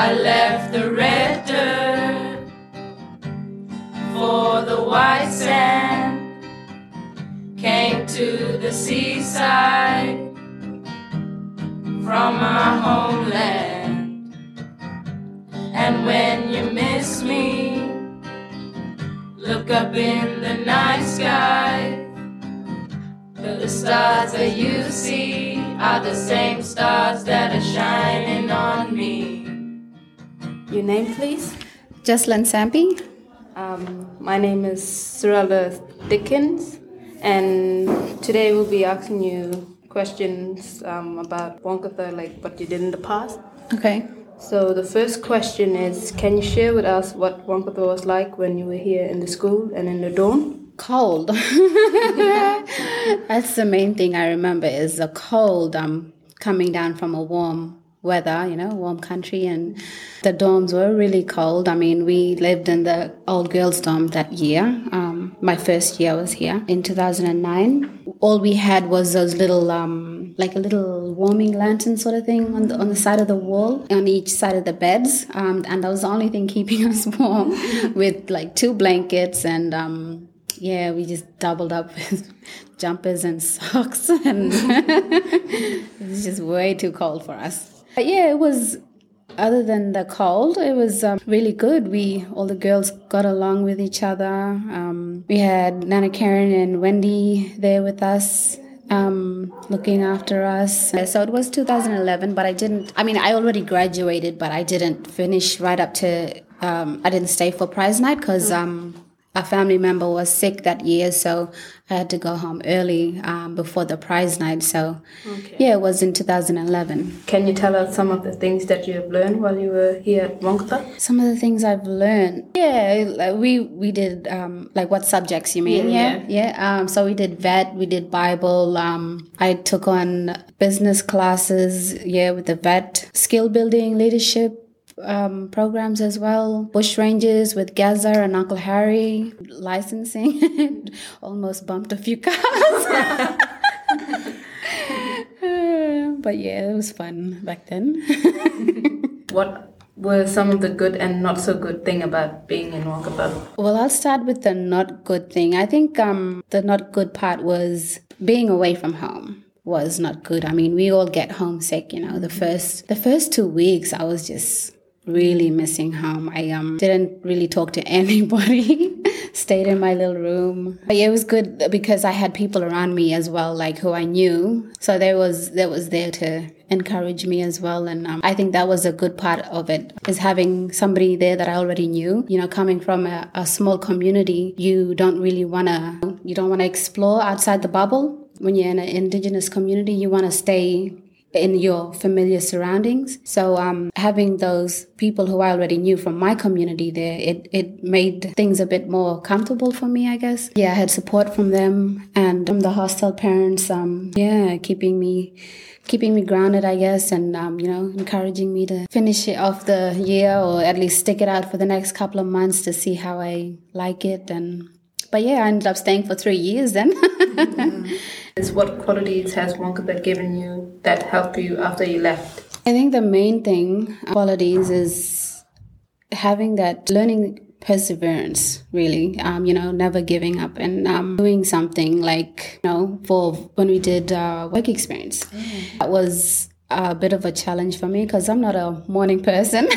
I left the red dirt for the white sand. Came to the seaside from my homeland. And when you miss me, look up in the night sky. The stars that you see are the same stars that are shining on me. Your name, please? Jocelyn Sampi. Um, my name is Sorella Dickens, and today we'll be asking you questions um, about Wongutha, like what you did in the past. Okay. So the first question is, can you share with us what Wongutha was like when you were here in the school and in the dorm? Cold. That's the main thing I remember is the cold. Um, coming down from a warm weather, you know, warm country, and the dorms were really cold. I mean, we lived in the old girls' dorm that year. Um, my first year was here in 2009. All we had was those little, um, like a little warming lantern sort of thing on the on the side of the wall on each side of the beds, um, and that was the only thing keeping us warm, with like two blankets and. Um, yeah, we just doubled up with jumpers and socks, and it was just way too cold for us. But yeah, it was. Other than the cold, it was um, really good. We all the girls got along with each other. Um, we had Nana Karen and Wendy there with us. Um, looking after us. So it was 2011, but I didn't. I mean, I already graduated, but I didn't finish right up to. Um, I didn't stay for prize night because um, a family member was sick that year, so I had to go home early um, before the prize night. So, Okay. yeah, it was in 2011. Can you tell us some of the things that you have learned while you were here at Wongutha? Some of the things I've learned, yeah, like we we did um, like what subjects you mean? Yeah, yeah, yeah. Um, so we did vet, we did Bible. Um, I took on business classes, yeah, with the vet, skill building, leadership. Um, programs as well, bush rangers with Gaza and Uncle Harry, licensing, almost bumped a few cars. but yeah, it was fun back then. What were some of the good and not so good thing about being in Wongutha? Well, I'll start with the not good thing. I think um, the not good part was being away from home was not good. I mean, we all get homesick, you know. The first the first 2 weeks I was just really missing home. I um didn't really talk to anybody. Stayed in my little room. But it was good because I had people around me as well like who I knew. So there was there was there to encourage me as well and um, i think that was a good part of it is having somebody there that i already knew you know coming from a, a small community you don't really want to you don't want to explore outside the bubble when you're in an indigenous community you want to stay in your familiar surroundings. So um, having those people who I already knew from my community there, it, it made things a bit more comfortable for me, I guess. Yeah, I had support from them and um, the hostel parents, um, yeah, keeping me keeping me grounded, I guess, and um, you know, encouraging me to finish it off the year or at least stick it out for the next couple of months to see how I like it. And but yeah, I ended up staying for three years then. Is what qualities has Wongutha given you that helped you after you left? I think the main thing, qualities, is having that learning perseverance really. Um, you know never giving up and um, doing something like you know for when we did uh, work experience. That was a bit of a challenge for me because i'm not a morning person.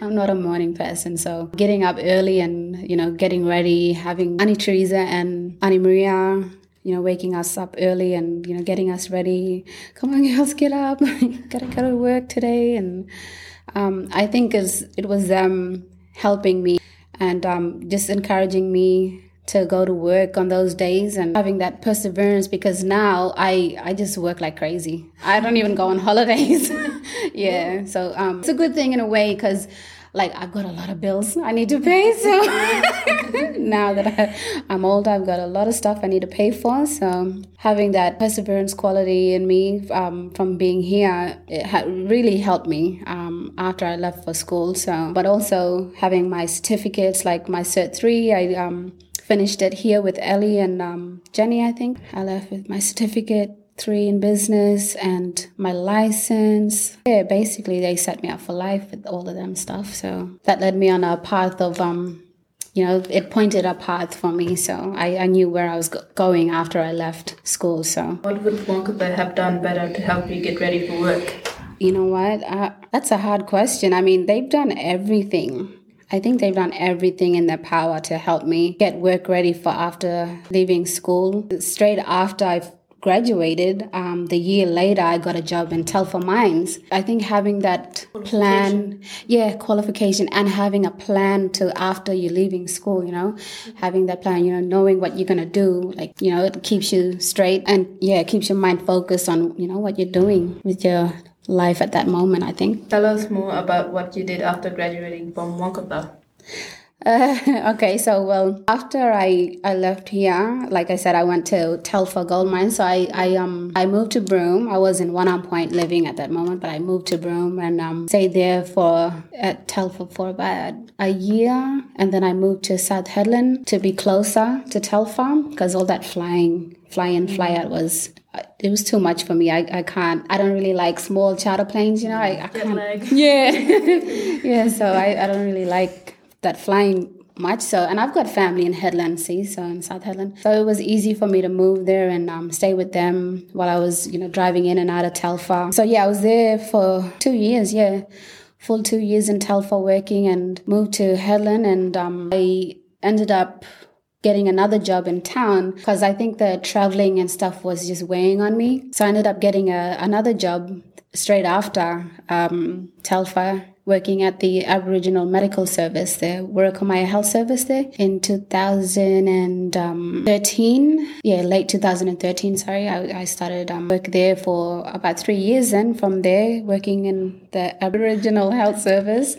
I'm not a morning person. So getting up early and you know getting ready having annie teresa and annie maria you know, waking us up early and, you know, getting us ready. Come on, girls, get up. Gotta go to work today. And um, I think is it was them helping me and um, just encouraging me to go to work on those days and having that perseverance because now I, I just work like crazy. I don't even go on holidays. yeah. So um, it's a good thing in a way because like I've got a lot of bills I need to pay. So now that I, I'm older, I've got a lot of stuff I need to pay for. So having that perseverance quality in me um, from being here, it ha- really helped me um, after I left for school. So, but also having my certificates, like my Cert Three, I um, finished it here with Ellie and um, Jenny. I think I left with my certificate three in business and my license. Yeah, basically they set me up for life with all of them stuff. So that led me on a path of um, you know, it pointed a path for me. So I, I knew where I was go- going after I left school. So what would Wongutha have done better to help you get ready for work? You know what? Uh, that's a hard question. I mean, they've done everything. I think they've done everything in their power to help me get work ready for after leaving school. Straight after I graduated, um, the year later, I got a job in Telfer Mines. I think having that plan, yeah, qualification, and having a plan to after you're leaving school, you know, having that plan, you know, knowing what you're gonna do, like you know, it keeps you straight and yeah, it keeps your mind focused on you know what you're doing with your life at that moment, I think. Tell us more about what you did after graduating from Wongutha. Uh, okay, so well, after I, I left here, like I said, I went to Telfer Gold Mine. So I, I um I moved to Broome. I was in One Arm Point living at that moment, but I moved to Broome and um stayed there for at Telfer for about a year, and then I moved to South Hedland to be closer to Telfer because all that flying fly in fly out was it was too much for me. I, I can't. I don't really like small charter planes. You know, I, I can't. Yeah, yeah. So I, I don't really like that flying much. So and I've got family in Hedland see, so in South Hedland So it was easy for me to move there and um, stay with them while I was you know driving in and out of Telfer. So yeah, I was there for two years. Yeah. Full two years in Telfer working and moved to Hedland and um, I ended up getting another job in town because I think the traveling and stuff was just weighing on me. So I ended up getting a, another job straight after um, Telfer working at the Aboriginal Medical Service, the Wirraka Maya Health Service there in 2013. Yeah, late 2013, sorry. I, I started um, work there for about three years and from there working in the Aboriginal Health Service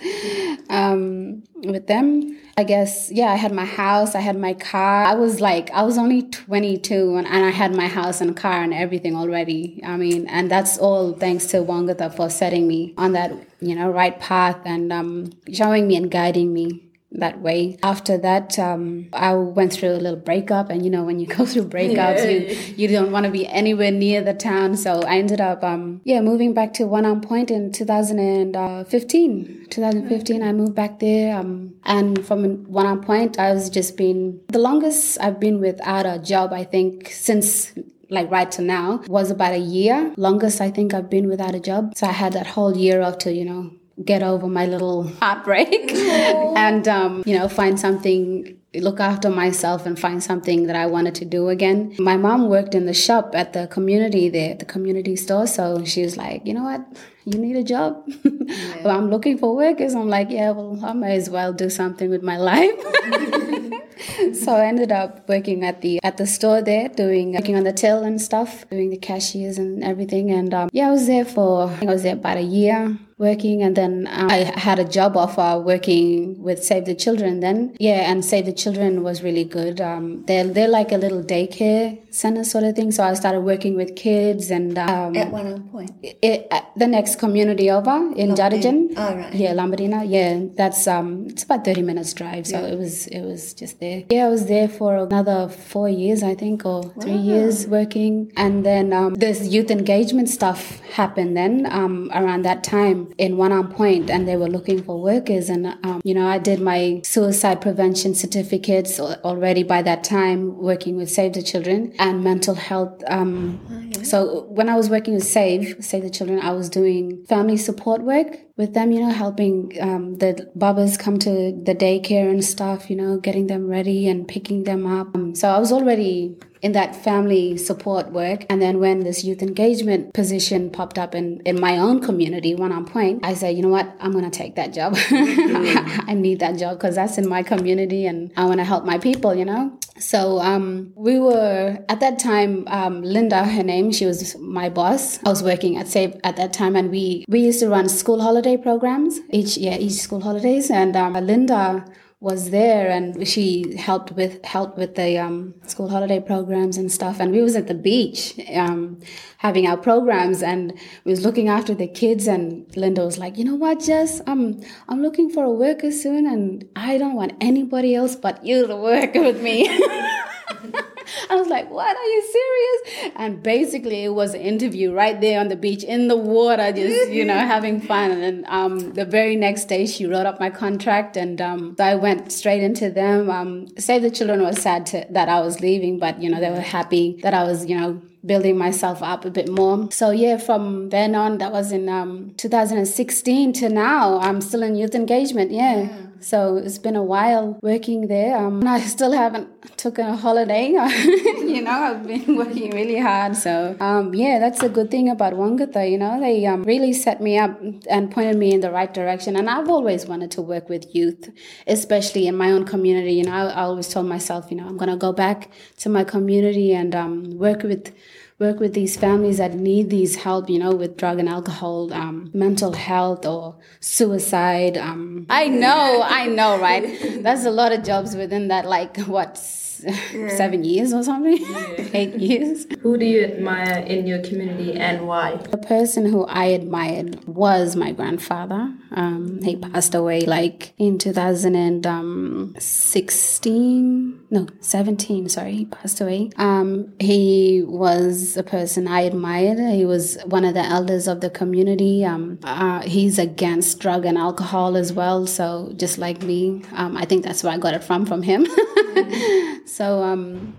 um, with them. I guess, yeah, I had my house, I had my car. I was like, I was only 22 and, and I had my house and car and everything already. I mean, and that's all thanks to Wongutha for setting me on that, you know, right path and um, showing me and guiding me that way. After that, um, I went through a little breakup, and you know, when you go through breakups, yeah. you you don't want to be anywhere near the town. So I ended up, um, yeah, moving back to One Arm Point in 2015. 2015, I moved back there, um, and from One Arm Point, I was just been the longest I've been without a job. I think since like right to now was about a year longest i think i've been without a job so i had that whole year off to you know get over my little heartbreak and um, you know find something look after myself and find something that I wanted to do again. My mom worked in the shop at the community there, the community store. So she was like, you know what? You need a job. Yeah. well, I'm looking for workers. I'm like, yeah, well, I might as well do something with my life. so I ended up working at the at the store there, doing working on the till and stuff, doing the cashiers and everything. And um, yeah, I was there for I, I was there about a year working and then um, I had a job offer working with Save the Children then. Yeah and Save the Children was really good. Um, they're, they're like a little daycare center sort of thing. So I started working with kids and um, at one point? It, the next community over in Djarindjin oh, right. yeah Lombardina yeah that's um it's about 30 minutes drive. So yeah. it was it was just there. Yeah I was there for another four years I think or three wow. years working. And then um, this youth engagement stuff happened then um, around that time in One Arm Point and they were looking for workers. And, um, you know, I did my suicide prevention certificates already by that time, working with Save the Children and mental health. Um, oh, So when I was working with Save, Save the Children, I was doing family support work with them, you know, helping um, the babas come to the daycare and stuff, you know, getting them ready and picking them up. Um, so I was already in that family support work. And then when this youth engagement position popped up in, in my own community, one On point, I said, you know what, I'm going to take that job. I need that job because that's in my community and I want to help my people, you know? So um, we were, at that time, um, Linda, her name, she was my boss. I was working at SAVE at that time and we, we used to run school holiday programs each year, each school holidays. And um, Linda was there and she helped with helped with the um, school holiday programs and stuff. And we was at the beach um, having our programs and we was looking after the kids and linda was like you know what jess? I'm i'm looking for a worker soon and i don't want anybody else but you to work with me I was like, what? Are you serious? And basically, it was an interview right there on the beach in the water, just, you know, having fun. And um, the very next day, she wrote up my contract. And um, I went straight into them. Um, Save the Children was sad to, that I was leaving, but, you know, they were happy that I was, you know, building myself up a bit more. So yeah, from then on, that was in um, 2016 to now, I'm still in youth engagement. Yeah. yeah. So it's been a while working there. Um, I still haven't taken a holiday. know, I've been working really hard. So um, yeah, that's a good thing about Wongutha. You know, they um, really set me up and pointed me in the right direction. And I've always wanted to work with youth, especially in my own community. You know, I, I always told myself, you know, I'm going to go back to my community and um, work with work with these families that need these help, you know, with drug and alcohol, um, mental health or suicide. Um, I know, I know, right? There's a lot of jobs within that, like, what, yeah. seven years or something, yeah. eight years. Who do you admire in your community and why? The person who I admired was my grandfather. Um, he passed away like in 2016, no, 17, sorry, he passed away. Um, he was a person I admired. He was one of the elders of the community. Um, uh, he's against drug and alcohol as well. So just like me, um, I think that's where I got it from, from him. So um,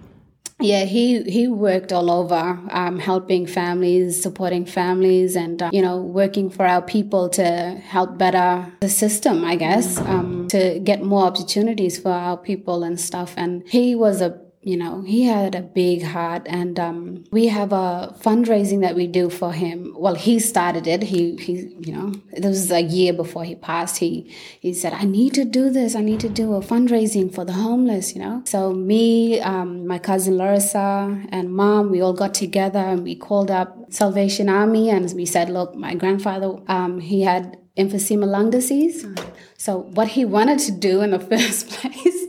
yeah, he he worked all over, um, helping families, supporting families, and uh, you know, working for our people to help better the system. I guess um, to get more opportunities for our people and stuff. And he was a you know he had a big heart and um, we have a fundraising that we do for him. Well he started it. He he you know this was a year before he passed. He he said i need to do this. I need to do a fundraising for the homeless you know. So me um, my cousin larissa and mom we all got together and we called up salvation army and we said look my grandfather um, he had emphysema lung disease. So what he wanted to do in the first place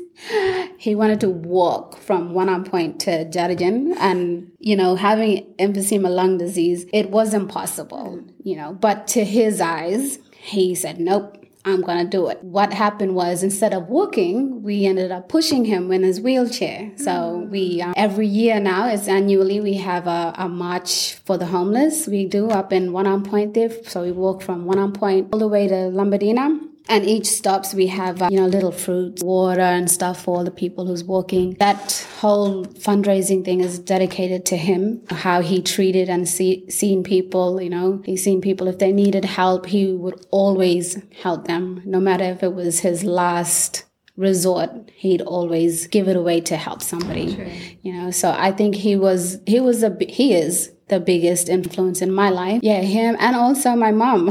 he wanted to walk from One Point to Djarindjin and, you know, having emphysema lung disease, it was impossible, you know, but to his eyes, he said, nope, I'm going to do it. What happened was instead of walking, we ended up pushing him in his wheelchair. So we, um, every year now, it's annually, we have a, a, march for the homeless. We do up in One Arm Point there. So we walk from One Arm Point all the way to Lombardina and each stops we have uh, you know little fruits, water and stuff for all the people who's walking that whole fundraising thing is dedicated to him how he treated and see, seen people you know. He's seen people if they needed help he would always help them no matter if it was his last resort he'd always give it away to help somebody True. you know so i think he was he was a he is the biggest influence in my life. Yeah, him and also my mom.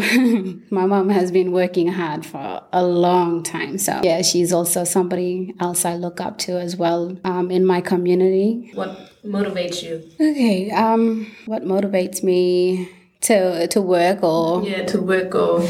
my mom has been working hard for a long time. So, yeah, she's also somebody else I look up to as well um, in my community. What motivates you? Okay, um, what motivates me? To, to work or yeah to work or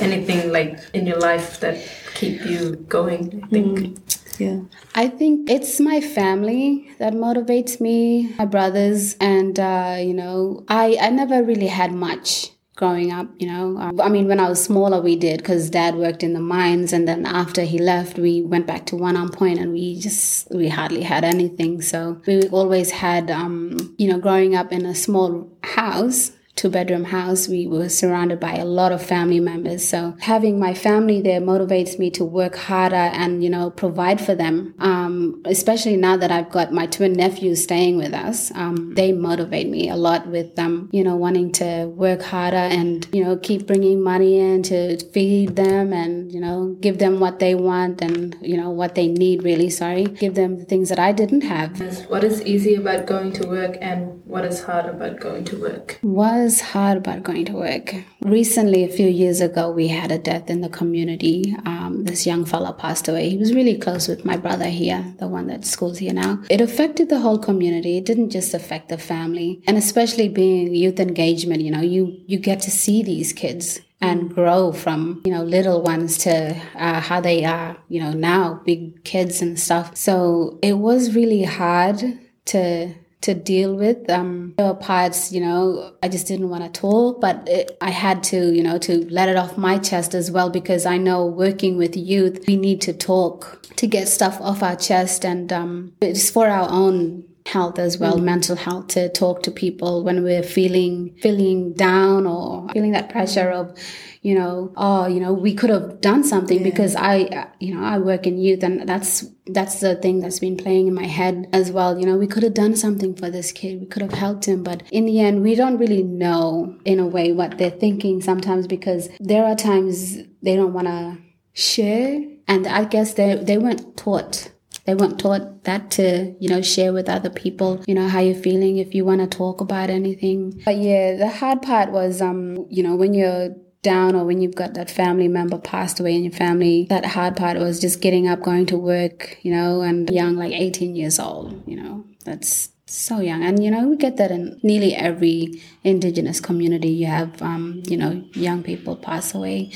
anything like in your life that keep you going i think mm. Yeah. I think it's my family that motivates me, my brothers, and, uh, you know, I, I never really had much growing up, you know. Um, I mean, when I was smaller, we did because dad worked in the mines. And then after he left, we went back to One Arm Point and we just, we hardly had anything. So we always had, um, you know, growing up in a small house, two bedroom house, we were surrounded by a lot of family members. So having my family there motivates me to work harder and, you know, provide for them. Um, especially now that I've got my twin nephews staying with us. Um, they motivate me a lot with them, you know, wanting to work harder and, you know, keep bringing money in to feed them and, you know, give them what they want and, you know, what they need really, sorry. Give them the things that I didn't have. What is easy about going to work and what is hard about going to work? What was hard about going to work. Recently, a few years ago, we had a death in the community. Um, this young fella passed away. He was really close with my brother here, the one that schools here now. It affected the whole community. It didn't just affect the family, and especially being youth engagement. You know, you you get to see these kids and grow from you know little ones to uh, how they are you know now big kids and stuff so it was really hard to to deal with. Um, there were parts, you know, I just didn't want to talk, but it, I had to, you know, to let it off my chest as well because I know working with youth, we need to talk to get stuff off our chest, and um, it's for our own health as well, mm. mental health to talk to people when we're feeling feeling down or feeling that pressure of you know, oh, you know, we could have done something yeah. because I, you know, I work in youth and that's, that's the thing that's been playing in my head as well. You know, we could have done something for this kid. We could have helped him. But in the end, we don't really know in a way what they're thinking sometimes because there are times they don't want to share. And I guess they, they weren't taught they weren't taught that to, you know, share with other people, you know, how you're feeling if you want to talk about anything. But yeah, the hard part was, um, you know, when you're down or when you've got that family member passed away in your family, that hard part was just getting up, going to work, you know, and young, like 18 years old, you know, that's so young. And, you know, we get that in nearly every indigenous community. You have, um, you know, young people pass away.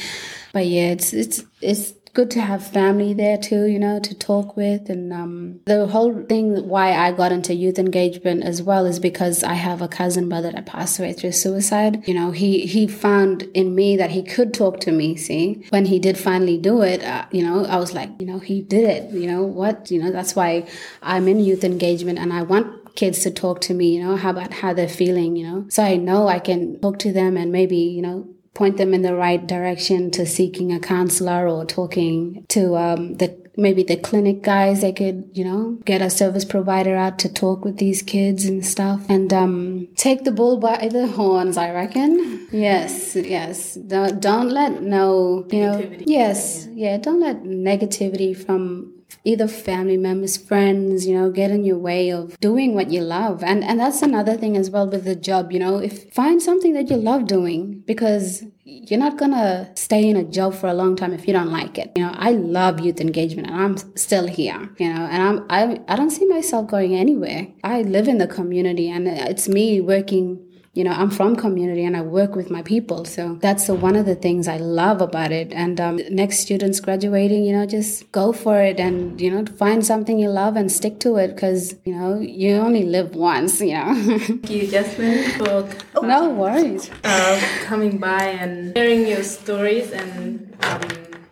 But yeah, it's, it's, it's good to have family there too, you know, to talk with. And um, the whole thing why I got into youth engagement as well is because I have a cousin brother that passed away through suicide. You know, he he found in me that he could talk to me. See, when he did finally do it, uh, you know, I was like, you know, he did it. You know what? You know, that's why I'm in youth engagement, and I want kids to talk to me, you know, how about how they're feeling, you know. So I know I can talk to them and maybe, you know, point them in the right direction to seeking a counselor or talking to um, the maybe the clinic guys. They could you know get a service provider out to talk with these kids and stuff. And um, take the bull by the horns i reckon. Yes yes. Don't, don't let no you know yes yeah don't let negativity from either family members, friends, you know, get in your way of doing what you love. And and that's another thing as well with the job, you know, if find something that you love doing because you're not gonna stay in a job for a long time if you don't like it. You know, I love youth engagement and I'm still here, you know, and I'm I I don't see myself going anywhere. I live in the community and it's me working you know i'm from community and i work with my people so that's the, one of the things i love about it and um, next students graduating you know just go for it and you know find something you love and stick to it because you know you only live once you know thank you jasmine for oh, no worries uh, coming by and sharing your stories and um,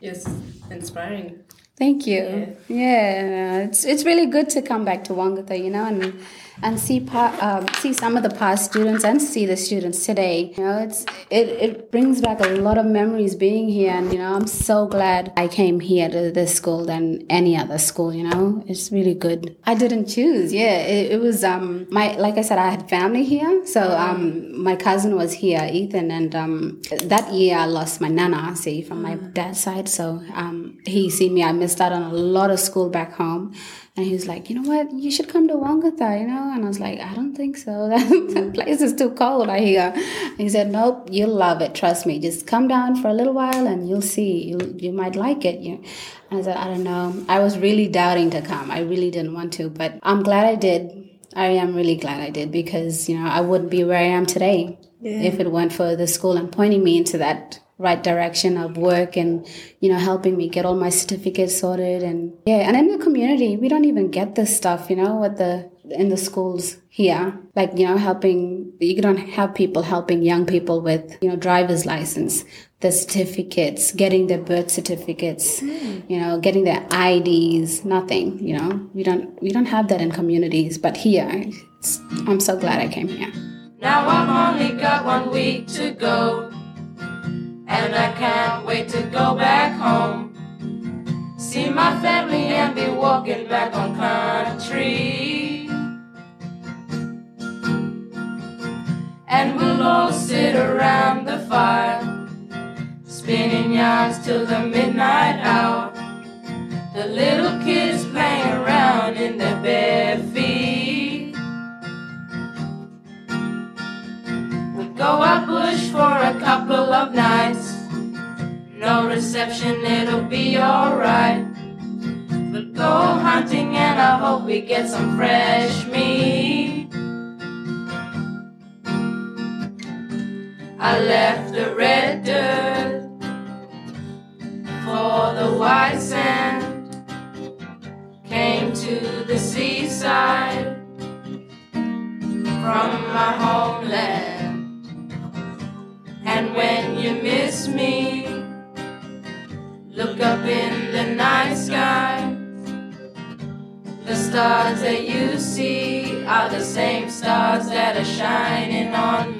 just inspiring Thank you. Yeah. yeah. it's it's really good to come back to Wongutha, you know, and and see pa- um, see some of the past students and see the students today. You know, it's it, it brings back a lot of memories being here, and you know, I'm so glad I came here to this school than any other school. You know, it's really good. I didn't choose. Yeah, it, it was um my like I said, I had family here, so um my cousin was here, Ethan, and um that year I lost my nana, see, from my dad's side, so um he see me. I missed out on a lot of school back home. And he was like, you know what? You should come to Wongutha, you know? And I was like, I don't think so. that place is too cold, I hear. And he said, nope, you'll love it. Trust me. Just come down for a little while and you'll see. you you might like it. You And I said, I don't know. I was really doubting to come. I really didn't want to, but I'm glad I did. I am really glad I did because, you know, I wouldn't be where I am today yeah. if it weren't for the school and pointing me into that right direction of work and you know helping me get all my certificates sorted and yeah and in the community we don't even get this stuff you know what the in the schools here. Like you know helping you don't have people helping young people with you know driver's license the certificates getting their birth certificates mm. you know getting their ids nothing you know. We don't we don't have that in communities but here i'm so glad i came here. Now i've only got one week to go and I can't wait to go back home. See my family and be walking back on country. And we'll all sit around the fire, spinning yarns till the midnight hour. The little kids playing around in their feet. Go out bush for a couple of nights. No reception, it'll be alright. But go hunting and I hope we get some fresh meat. I left the up in the night sky. The stars that you see are the same stars that are shining on.